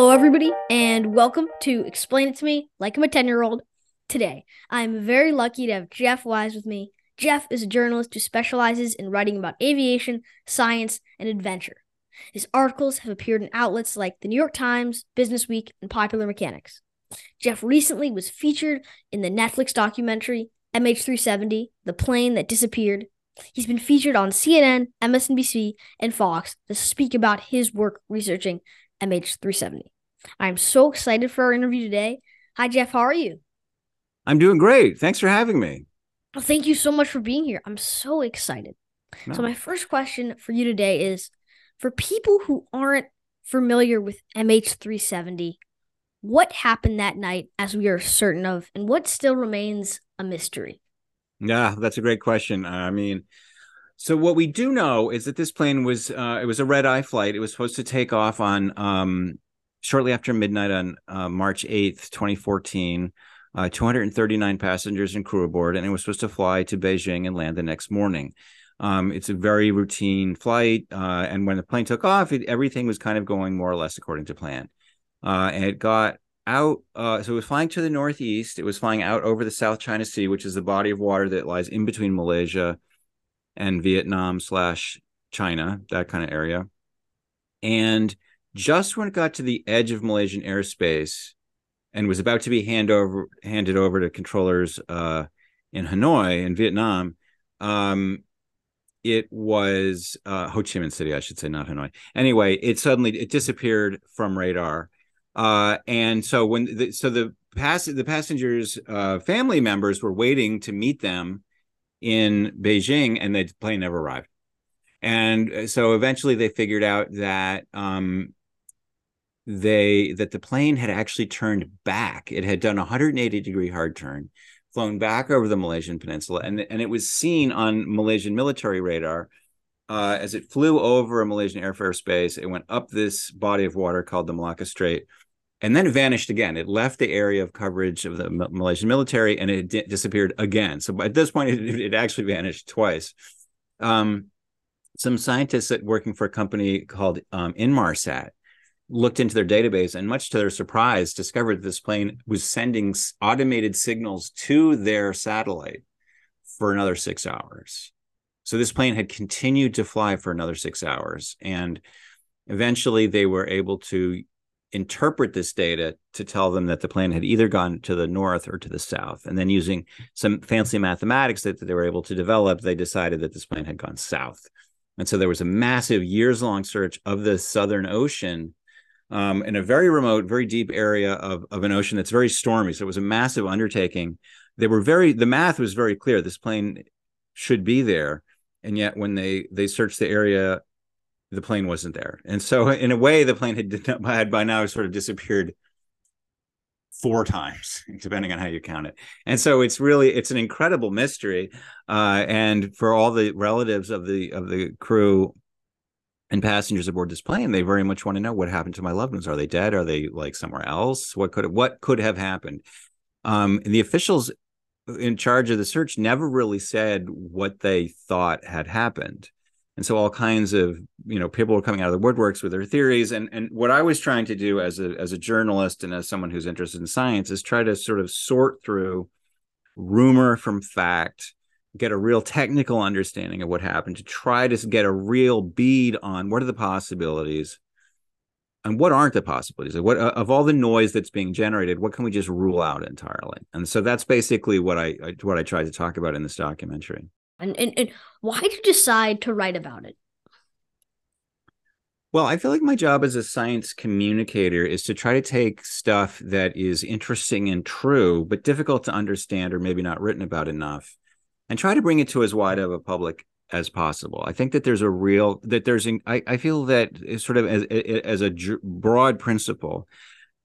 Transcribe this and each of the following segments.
Hello, everybody, and welcome to Explain It to Me Like I'm a 10 year old. Today, I'm very lucky to have Jeff Wise with me. Jeff is a journalist who specializes in writing about aviation, science, and adventure. His articles have appeared in outlets like the New York Times, Business Week, and Popular Mechanics. Jeff recently was featured in the Netflix documentary MH370, The Plane That Disappeared. He's been featured on CNN, MSNBC, and Fox to speak about his work researching MH370. I'm so excited for our interview today. Hi, Jeff. How are you? I'm doing great. Thanks for having me. Well, thank you so much for being here. I'm so excited. No. So, my first question for you today is for people who aren't familiar with MH370, what happened that night as we are certain of, and what still remains a mystery? Yeah, that's a great question. I mean, so what we do know is that this plane was uh, it was a red eye flight. It was supposed to take off on um, shortly after midnight on uh, March eighth, twenty fourteen. Uh, 239 passengers and crew aboard, and it was supposed to fly to Beijing and land the next morning. Um, it's a very routine flight, uh, and when the plane took off, it, everything was kind of going more or less according to plan. Uh, and it got out, uh, so it was flying to the northeast. It was flying out over the South China Sea, which is the body of water that lies in between Malaysia and Vietnam slash China, that kind of area. And just when it got to the edge of Malaysian airspace and was about to be hand over, handed over to controllers uh, in Hanoi in Vietnam, um, it was uh, Ho Chi Minh City, I should say, not Hanoi. Anyway, it suddenly it disappeared from radar, uh, and so when the, so the pass the passengers' uh, family members were waiting to meet them in Beijing, and the plane never arrived. And uh, so eventually they figured out that um, they that the plane had actually turned back. It had done a 180 degree hard turn, flown back over the Malaysian peninsula, and and it was seen on Malaysian military radar uh, as it flew over a Malaysian airfare space. It went up this body of water called the Malacca Strait, and then vanished again. It left the area of coverage of the Malaysian military and it di- disappeared again. So at this point, it, it actually vanished twice. Um, some scientists at, working for a company called um, Inmarsat looked into their database and, much to their surprise, discovered this plane was sending automated signals to their satellite for another six hours. So this plane had continued to fly for another six hours. And eventually they were able to interpret this data to tell them that the plane had either gone to the north or to the south. And then using some fancy mathematics that, that they were able to develop, they decided that this plane had gone south. And so there was a massive years long search of the Southern Ocean um, in a very remote, very deep area of, of an ocean that's very stormy. So it was a massive undertaking. They were very, the math was very clear. This plane should be there. And yet when they they searched the area the plane wasn't there. And so in a way, the plane had, had by now sort of disappeared four times, depending on how you count it. And so it's really it's an incredible mystery. Uh, and for all the relatives of the of the crew and passengers aboard this plane, they very much want to know what happened to my loved ones. Are they dead? Are they like somewhere else? What could what could have happened? Um, and the officials in charge of the search never really said what they thought had happened and so all kinds of you know people were coming out of the woodworks with their theories and and what i was trying to do as a as a journalist and as someone who's interested in science is try to sort of sort through rumor from fact get a real technical understanding of what happened to try to get a real bead on what are the possibilities and what aren't the possibilities what uh, of all the noise that's being generated what can we just rule out entirely and so that's basically what i what i tried to talk about in this documentary and, and, and why did you decide to write about it? Well, I feel like my job as a science communicator is to try to take stuff that is interesting and true, but difficult to understand or maybe not written about enough, and try to bring it to as wide of a public as possible. I think that there's a real that there's I, I feel that sort of as as a broad principle,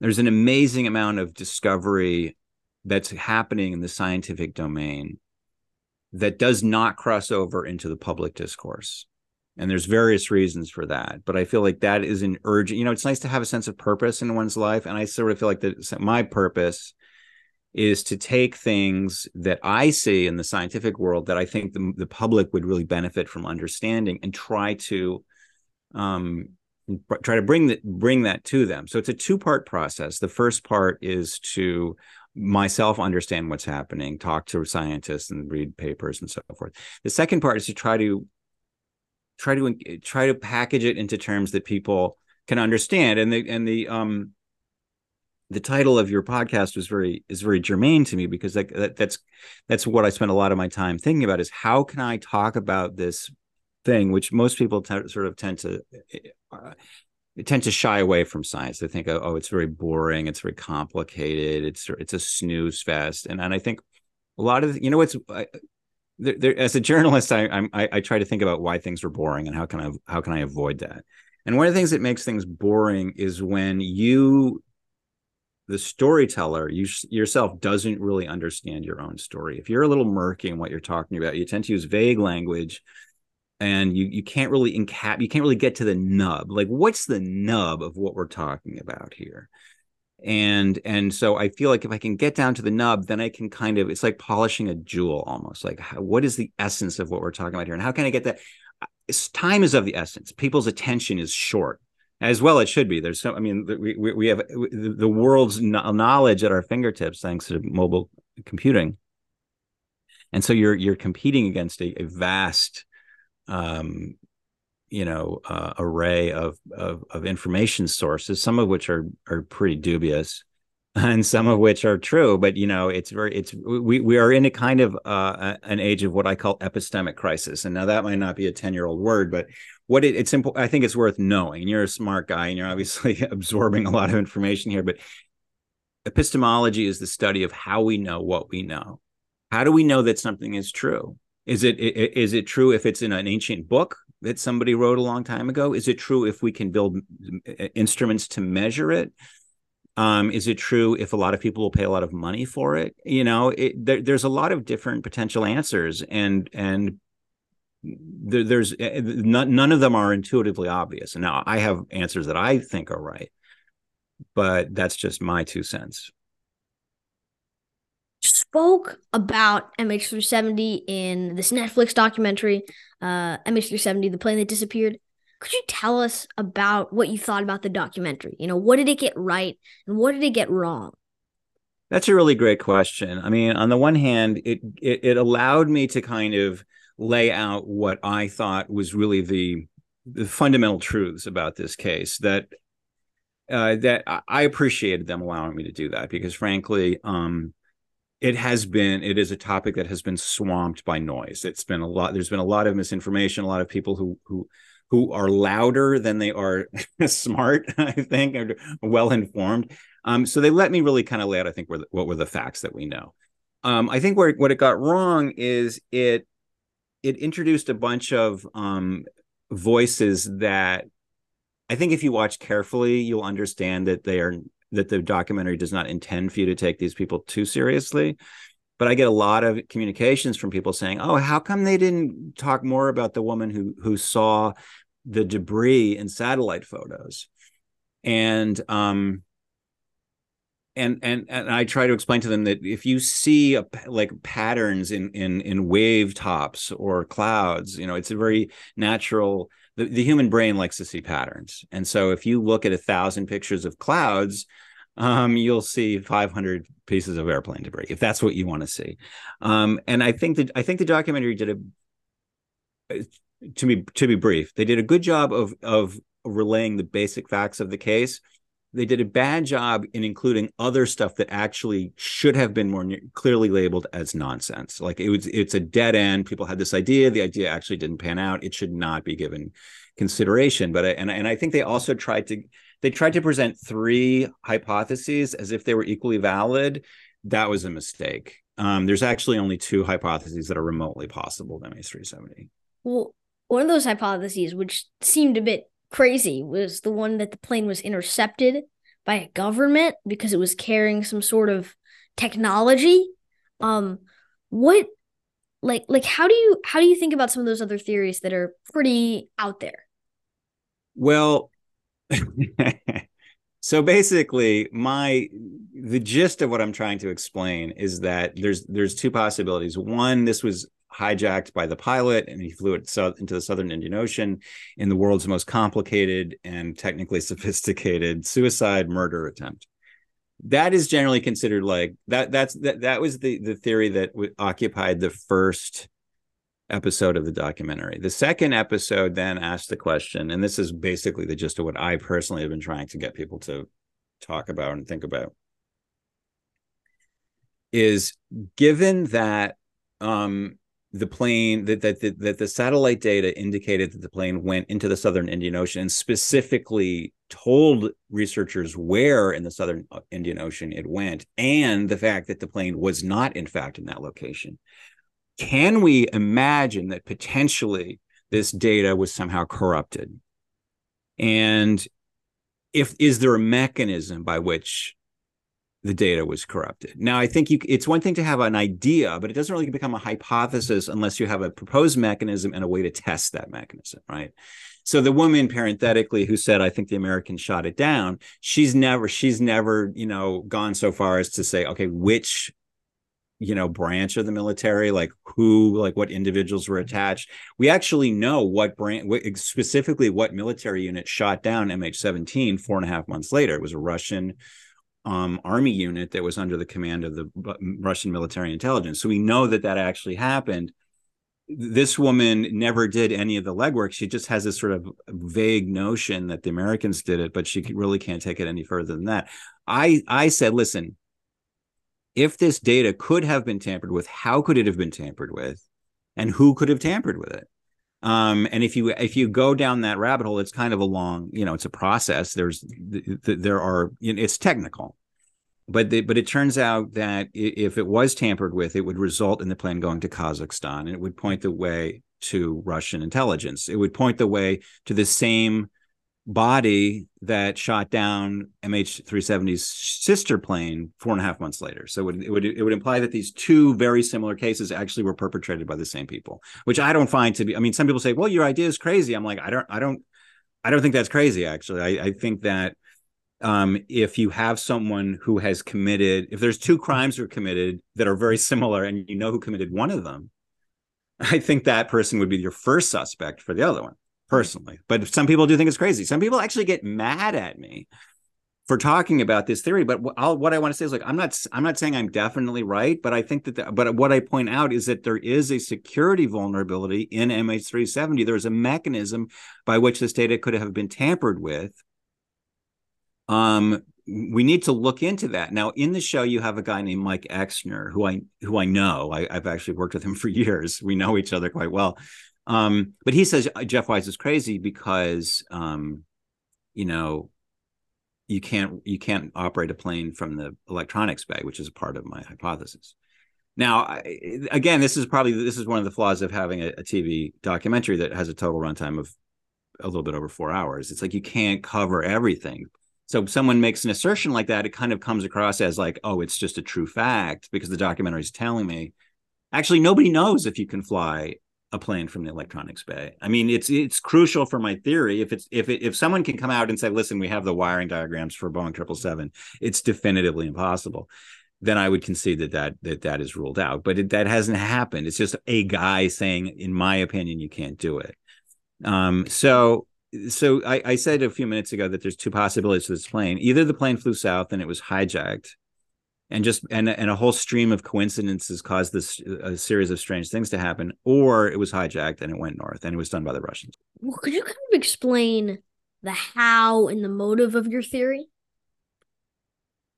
there's an amazing amount of discovery that's happening in the scientific domain that does not cross over into the public discourse and there's various reasons for that but i feel like that is an urgent you know it's nice to have a sense of purpose in one's life and i sort of feel like that my purpose is to take things that i see in the scientific world that i think the, the public would really benefit from understanding and try to um, try to bring that bring that to them. So it's a two part process. The first part is to myself understand what's happening, talk to scientists and read papers and so forth. The second part is to try to try to try to package it into terms that people can understand. And the and the um the title of your podcast was very is very germane to me because that, that that's that's what I spend a lot of my time thinking about is how can I talk about this thing which most people t- sort of tend to uh, tend to shy away from science. They think, oh, it's very boring, it's very complicated, it's it's a snooze fest, and and I think a lot of you know it's there, there, as a journalist, I, I I try to think about why things are boring and how can I how can I avoid that. And one of the things that makes things boring is when you the storyteller you yourself doesn't really understand your own story. If you're a little murky in what you're talking about you tend to use vague language and you you can't really encap you can't really get to the nub. Like what's the nub of what we're talking about here? And and so i feel like if i can get down to the nub then i can kind of it's like polishing a jewel almost. Like how, what is the essence of what we're talking about here? And how can i get that? Time is of the essence. People's attention is short as well it should be. There's so i mean we, we have the world's knowledge at our fingertips thanks to mobile computing. And so you're you're competing against a, a vast um, you know uh, array of, of, of information sources some of which are are pretty dubious and some of which are true. But you know it's very it's we we are in a kind of uh, an age of what i call epistemic crisis. And now that might not be a 10 year old word but what it, it's simple i think it's worth knowing you're a smart guy and you're obviously absorbing a lot of information here but epistemology is the study of how we know what we know how do we know that something is true is it is it true if it's in an ancient book that somebody wrote a long time ago? Is it true if we can build instruments to measure it? Um, is it true if a lot of people will pay a lot of money for it? You know, it, there, there's a lot of different potential answers, and and there, there's eh, none, none of them are intuitively obvious. And now I have answers that I think are right, but that's just my two cents spoke about MH370 in this Netflix documentary, uh, MH370, the plane that disappeared. Could you tell us about what you thought about the documentary? You know, what did it get right and what did it get wrong? That's a really great question. I mean, on the one hand, it, it, it allowed me to kind of lay out what I thought was really the the fundamental truths about this case that uh, that I appreciated them allowing me to do that because frankly, um, it has been it is a topic that has been swamped by noise. It's been a lot there's been a lot of misinformation a lot of people who who who are louder than they are smart i think or well informed um, so they let me really kind of lay out i think what were the facts that we know. Um, i think where what it got wrong is it it introduced a bunch of um, voices that i think if you watch carefully you'll understand that they are that the documentary does not intend for you to take these people too seriously. But i get a lot of communications from people saying oh how come they didn't talk more about the woman who who saw the debris in satellite photos? And um and and and I try to explain to them that if you see a, like patterns in in in wave tops or clouds, you know, it's a very natural. The, the human brain likes to see patterns, and so if you look at a thousand pictures of clouds, um, you'll see 500 pieces of airplane debris if that's what you want to see. Um, and I think that I think the documentary did a to be to be brief, they did a good job of of relaying the basic facts of the case. They did a bad job in including other stuff that actually should have been more clearly labeled as nonsense. Like it was, it's a dead end. People had this idea. The idea actually didn't pan out. It should not be given consideration. But I, and and I think they also tried to they tried to present three hypotheses as if they were equally valid. That was a mistake. Um, there's actually only two hypotheses that are remotely possible with MH370. Well, one of those hypotheses, which seemed a bit crazy, was the one that the plane was intercepted by a government because it was carrying some sort of technology. Um, what, like, like how do you how do you think about some of those other theories that are pretty out there? Well, so basically my the gist of what i'm trying to explain is that there's there's two possibilities one this was hijacked by the pilot and he flew it south into the southern Indian Ocean in the world's most complicated and technically sophisticated suicide murder attempt. That is generally considered like that. That's that. That was the the theory that w- occupied the first episode of the documentary. The second episode then asked the question, and this is basically the gist of what I personally have been trying to get people to talk about and think about is given that um, the plane that, that that that the satellite data indicated that the plane went into the southern Indian Ocean and specifically told researchers where in the southern uh, Indian Ocean it went and the fact that the plane was not in fact in that location. Can we imagine that potentially this data was somehow corrupted? And if is there a mechanism by which the data was corrupted. Now, I think you, it's one thing to have an idea, but it doesn't really become a hypothesis unless you have a proposed mechanism and a way to test that mechanism, right? So the woman, parenthetically, who said, "I think the Americans shot it down," she's never, she's never, you know, gone so far as to say, okay, which you know branch of the military like who like what individuals were attached we actually know what branch specifically what military unit shot down mh17 four and a half months later it was a russian um, army unit that was under the command of the Russian military intelligence. So we know that that actually happened. This woman never did any of the legwork. She just has this sort of vague notion that the Americans did it, but she really can't take it any further than that. I I said, listen, if this data could have been tampered with, how could it have been tampered with, and who could have tampered with it? Um and if you if you go down that rabbit hole it's kind of a long you know it's a process. There's there are you know, it's technical. But the, but it turns out that if it was tampered with it would result in the plane going to Kazakhstan and it would point the way to Russian intelligence. It would point the way to the same body that shot down MH370's sister plane four and a half months later. So it would, it would it would imply that these two very similar cases actually were perpetrated by the same people, which I don't find to be. I mean, some people say, "Well, your idea is crazy." I'm like, I don't, I don't, I don't think that's crazy. Actually, I, I think that um, if you have someone who has committed, if there's two crimes are committed that are very similar, and you know who committed one of them, I think that person would be your first suspect for the other one personally. But some people do think it's crazy. Some people actually get mad at me for talking about this theory. But I'll, what I want to say is like I'm not I'm not saying I'm definitely right, but I think that. The, but what I point out is that there is a security vulnerability in MH370. There's a mechanism by which this data could have been tampered with. Um, we need to look into that. Now, in the show, you have a guy named Mike Exner, who I who I know. I, have actually worked with him for years. We know each other quite well. Um, but he says uh, Jeff Wise is crazy because um, you know you can't you can't operate a plane from the electronics bay, which is a part of my hypothesis. Now, I, again, this is probably this is one of the flaws of having a, a TV documentary that has a total runtime of a little bit over four hours. It's like you can't cover everything. So someone makes an assertion like that, it kind of comes across as like, oh, it's just a true fact because the documentary is telling me. Actually, nobody knows if you can fly a plane from the electronics bay. I mean, it's it's crucial for my theory. If it's if it, if someone can come out and say, "Listen, we have the wiring diagrams for Boeing triple seven, it's definitively impossible," then I would concede that that that, that is ruled out. But it, that hasn't happened. It's just a guy saying, "In my opinion, you can't do it." Um, so so I, I said a few minutes ago that there's two possibilities for this plane. Either the plane flew south and it was hijacked and just and and a whole stream of coincidences caused this uh, a series of strange things to happen or it was hijacked and it went north and it was done by the russians. Well could you kind of explain the how and the motive of your theory?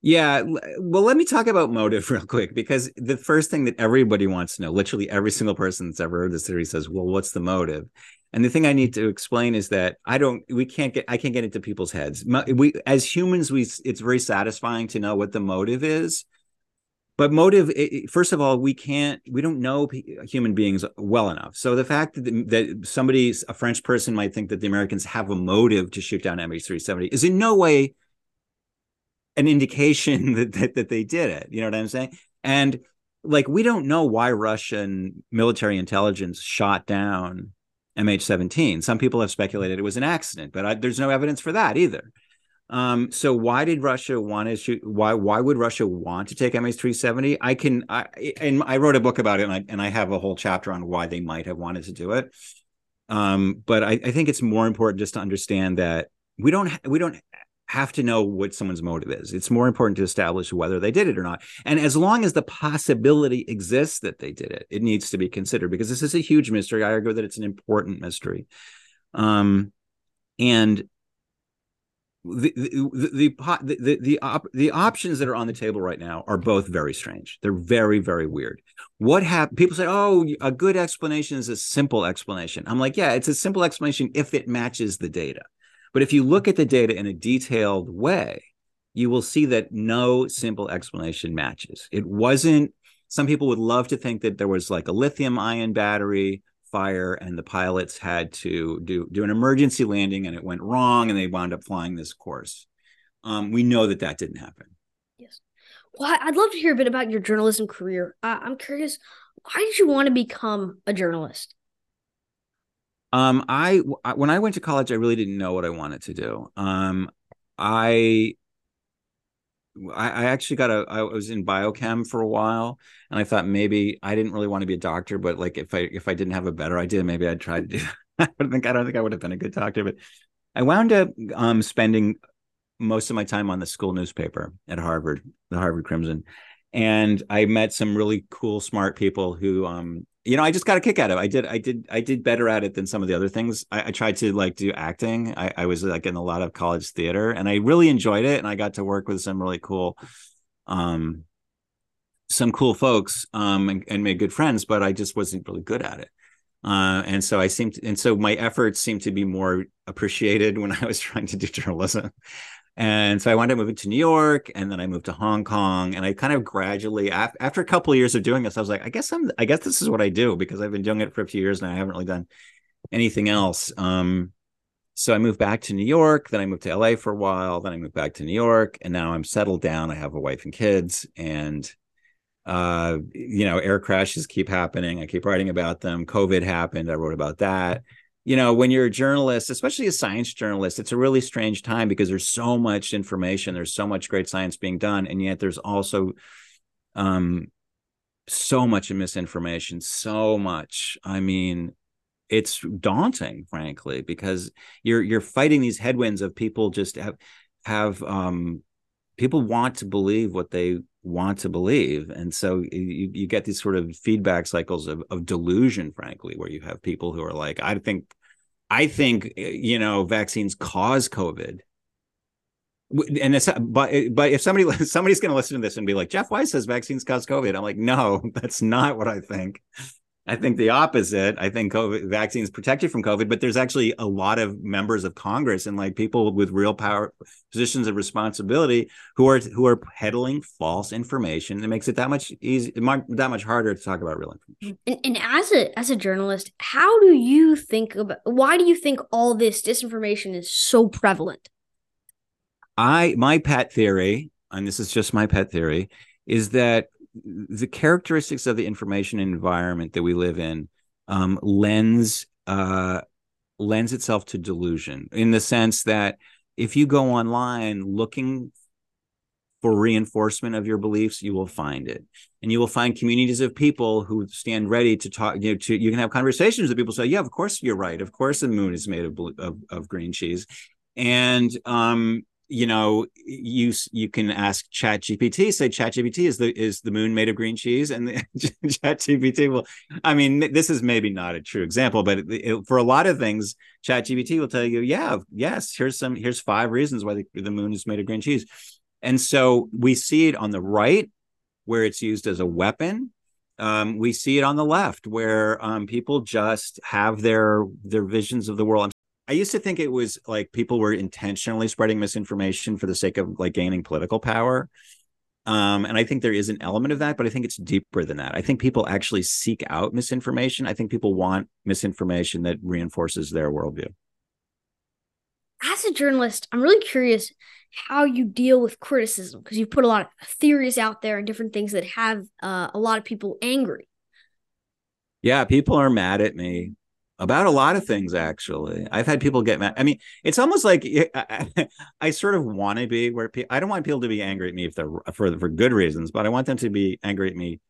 Yeah well let me talk about motive real quick because the first thing that everybody wants to know literally every single person that's ever heard this theory says well what's the motive and the thing i need to explain is that i don't we can't get i can't get into people's heads. We as humans we it's very satisfying to know what the motive is. But motive first of all we can't we don't know human beings well enough. So the fact that, that somebody a french person might think that the americans have a motive to shoot down mh370 is in no way an indication that, that that they did it. You know what i'm saying? And like we don't know why russian military intelligence shot down mh17 some people have speculated it was an accident but I, there's no evidence for that either Um, so why did Russia want to shoot? Why why would Russia want to take MH370? I can I and I wrote a book about it, and I and I have a whole chapter on why they might have wanted to do it. Um, but I, I think it's more important just to understand that we don't we don't have to know what someone's motive is. It's more important to establish whether they did it or not. And as long as the possibility exists that they did it, it needs to be considered because this is a huge mystery. I argue that it's an important mystery. Um, and the the the the the, op, the options that are on the table right now are both very strange. They're very very weird. What happened? People say, "Oh, a good explanation is a simple explanation." I'm like, "Yeah, it's a simple explanation if it matches the data." But if you look at the data in a detailed way, you will see that no simple explanation matches. It wasn't. Some people would love to think that there was like a lithium ion battery fire and the pilots had to do do an emergency landing and it went wrong and they wound up flying this course. Um, we know that that didn't happen. Yes. Well, I'd love to hear a bit about your journalism career. Uh, I'm curious, why did you want to become a journalist? Um, I when I went to college, I really didn't know what I wanted to do. Um, I I, actually got a I was in biochem for a while and I thought maybe I didn't really want to be a doctor, but like if I if I didn't have a better idea, maybe I'd try to do that. I think I don't think I would have been a good doctor, but I wound up um spending most of my time on the school newspaper at Harvard, the Harvard Crimson. And I met some really cool, smart people who um you know, I just got a kick out of it. I did, I did, I did better at it than some of the other things. I, I tried to like do acting. I, I, was like in a lot of college theater, and I really enjoyed it. And I got to work with some really cool, um, some cool folks, um, and, and made good friends. But I just wasn't really good at it. Uh, and so I seemed, and so my efforts seemed to be more appreciated when I was trying to do journalism. And so I wound up moving to New York and then I moved to Hong Kong. And I kind of gradually, after a couple of years of doing this, I was like, I guess I'm, I guess this is what I do because I've been doing it for a few years and I haven't really done anything else. Um, so I moved back to New York. Then I moved to LA for a while. Then I moved back to New York. And now I'm settled down. I have a wife and kids. And, uh, you know, air crashes keep happening. I keep writing about them. COVID happened. I wrote about that you know, when you're a journalist, especially a science journalist, it's a really strange time because there's so much information, there's so much great science being done, and yet there's also um so much misinformation, so much. I mean, it's daunting, frankly, because you're you're fighting these headwinds of people just have have um people want to believe what they want to believe and so you, you get these sort of feedback cycles of, of delusion frankly where you have people who are like i think I think eh, you know vaccines cause COVID. And it's but eh, but if somebody somebody's going to listen to this and be like Jeff Wise says vaccines cause COVID, I'm like, no, that's not what I think. I think the opposite. I think COVID vaccines protect you from COVID, but there's actually a lot of members of Congress and like people with real power positions of responsibility who are who are peddling false information. It makes it that much easy, that much harder to talk about real information. And, and as a as a journalist, how do you think about why do you think all this disinformation is so prevalent? I my pet theory, and this is just my pet theory, is that the characteristics of the information environment that we live in um, lends uh, lends itself to delusion in the sense that if you go online looking for reinforcement of your beliefs, you will find it, and you will find communities of people who stand ready to talk. You know, to you can have conversations with people say, "Yeah, of course you're right. Of course the moon is made of of, of green cheese," and um, you know you you can ask chat gpt say chat gpt is the is the moon made of green cheese and chat gpt will i mean this is maybe not a true example but it, it, for a lot of things chat gpt will tell you yeah yes here's some here's five reasons why the, the moon is made of green cheese. And so we see it on the right where it's used as a weapon. Um, we see it on the left where um, people just have their their visions of the world I used to think it was like people were intentionally spreading misinformation for the sake of like gaining political power. Um, and I think there is an element of that, but I think it's deeper than that. I think people actually seek out misinformation. I think people want misinformation that reinforces their worldview. As a journalist, I'm really curious how you deal with criticism because you've put a lot of theories out there and different things that have uh, a lot of people angry. Yeah, people are mad at me about a lot of things actually. I've had people get mad i mean it's almost like i, I sort of want to be where people, i don't want people to be angry at me if they're for for good reasons but i want them to be angry at me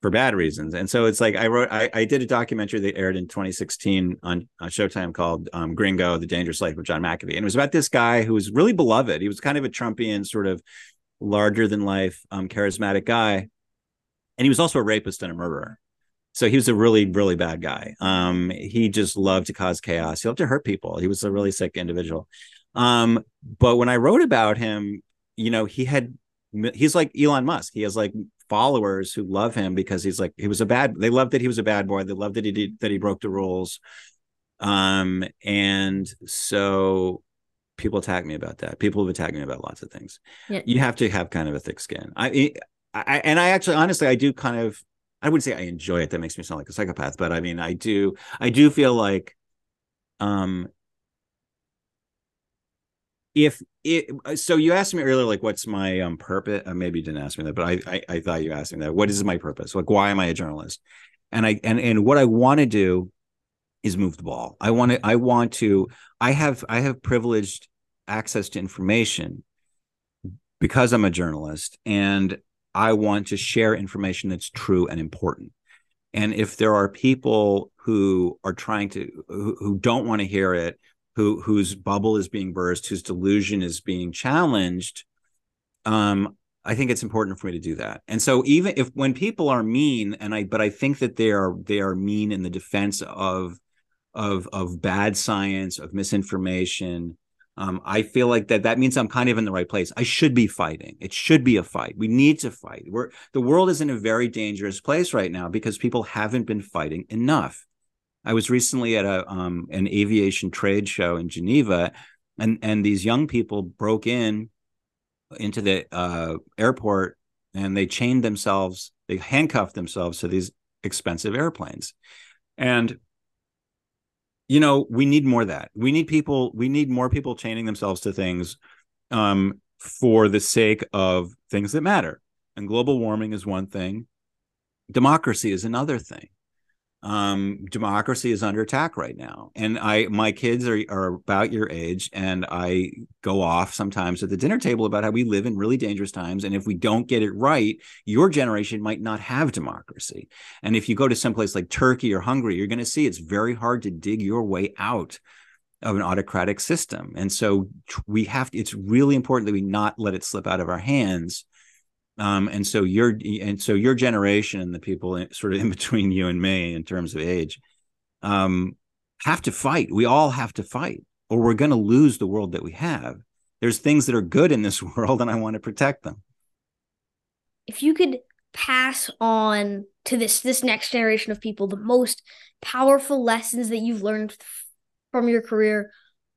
for bad reasons. And so it's like i wrote i, I did a documentary that aired in 2016 on, on showtime called um, gringo the dangerous life of john mcafee. And it was about this guy who was really beloved. He was kind of a trumpian sort of larger than life um, charismatic guy. And he was also a rapist and a murderer so he was a really really bad guy. Um he just loved to cause chaos. He loved to hurt people. He was a really sick individual. Um but when i wrote about him you know he had he's like elon musk. He has like followers who love him because he's like he was a bad they loved that he was a bad boy. They loved that he did that he broke the rules. Um and so people attack me about that. People have attacked me about lots of things. Yeah. you have to have kind of a thick skin. I I, and I actually, honestly, I do kind of I wouldn't say I enjoy it. That makes me sound like a psychopath, but I mean, I do, I do feel like, um, if it, so you asked me earlier, like, what's my um purpose? Uh, maybe you didn't ask me that, but I, I, I thought you asked me that. What is my purpose? Like, why am I a journalist? And I, and, and what I want to do is move the ball. I want to, I want to, I have, I have privileged access to information because I'm a journalist and I want to share information that's true and important. And if there are people who are trying to who, who don't want to hear it, who whose bubble is being burst, whose delusion is being challenged, um, I think it's important for me to do that. And so even if when people are mean, and I but I think that they are they are mean in the defense of of of bad science, of misinformation, um, I feel like that that means I'm kind of in the right place. I should be fighting. It should be a fight. We need to fight. We're the world is in a very dangerous place right now because people haven't been fighting enough. I was recently at a um, an aviation trade show in Geneva, and and these young people broke in into the uh, airport and they chained themselves, they handcuffed themselves to these expensive airplanes, and you know, we need more that. We need people, we need more people chaining themselves to things um, for the sake of things that matter. And global warming is one thing, democracy is another thing um, democracy is under attack right now. And I, my kids are, are about your age, and I go off sometimes at the dinner table about how we live in really dangerous times. And if we don't get it right, your generation might not have democracy. And if you go to someplace like Turkey or Hungary, you're going to see it's very hard to dig your way out of an autocratic system. And so we have to, it's really important that we not let it slip out of our hands um, and so your and so your generation and the people sort of in between you and me in terms of age um, have to fight. We all have to fight, or we're going to lose the world that we have. There's things that are good in this world, and I want to protect them. If you could pass on to this this next generation of people the most powerful lessons that you've learned from your career,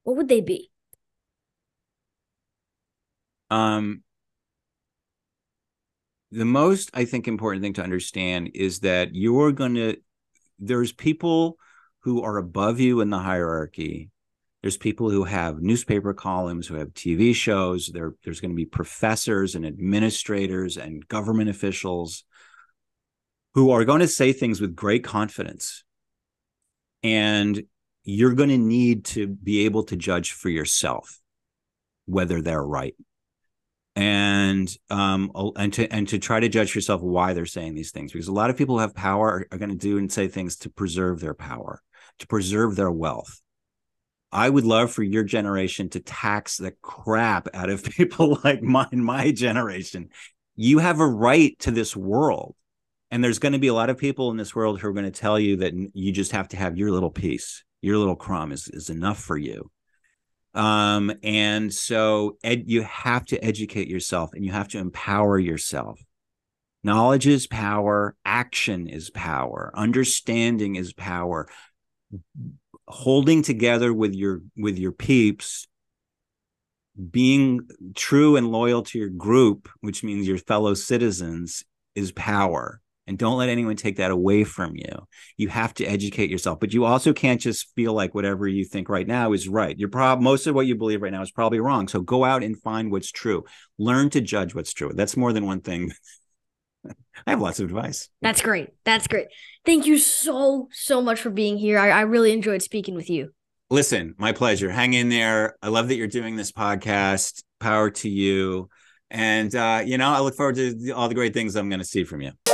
what would they be? Um, the most I think important thing to understand is that you're going to there's people who are above you in the hierarchy. There's people who have newspaper columns, who have TV shows. There, there's going to be professors and administrators and government officials who are going to say things with great confidence. And you're going to need to be able to judge for yourself whether they're right and um and to and to try to judge yourself why they're saying these things because a lot of people who have power are, are going to do and say things to preserve their power to preserve their wealth. I would love for your generation to tax the crap out of people like mine my generation. You have a right to this world and there's going to be a lot of people in this world who are going to tell you that you just have to have your little piece your little crumb is, is enough for you um, and so ed, you have to educate yourself and you have to empower yourself. Knowledge is power, action is power, understanding is power. Holding together with your with your peeps, being true and loyal to your group, which means your fellow citizens, is power and don't let anyone take that away from you you have to educate yourself but you also can't just feel like whatever you think right now is right you're probably most of what you believe right now is probably wrong so go out and find what's true learn to judge what's true that's more than one thing I have lots of advice. That's great. That's great. Thank you so, so much for being here. I, I really enjoyed speaking with you. Listen, my pleasure. Hang in there. I love that you're doing this podcast. Power to you. And, uh, you know, I look forward to all the great things I'm going to see from you.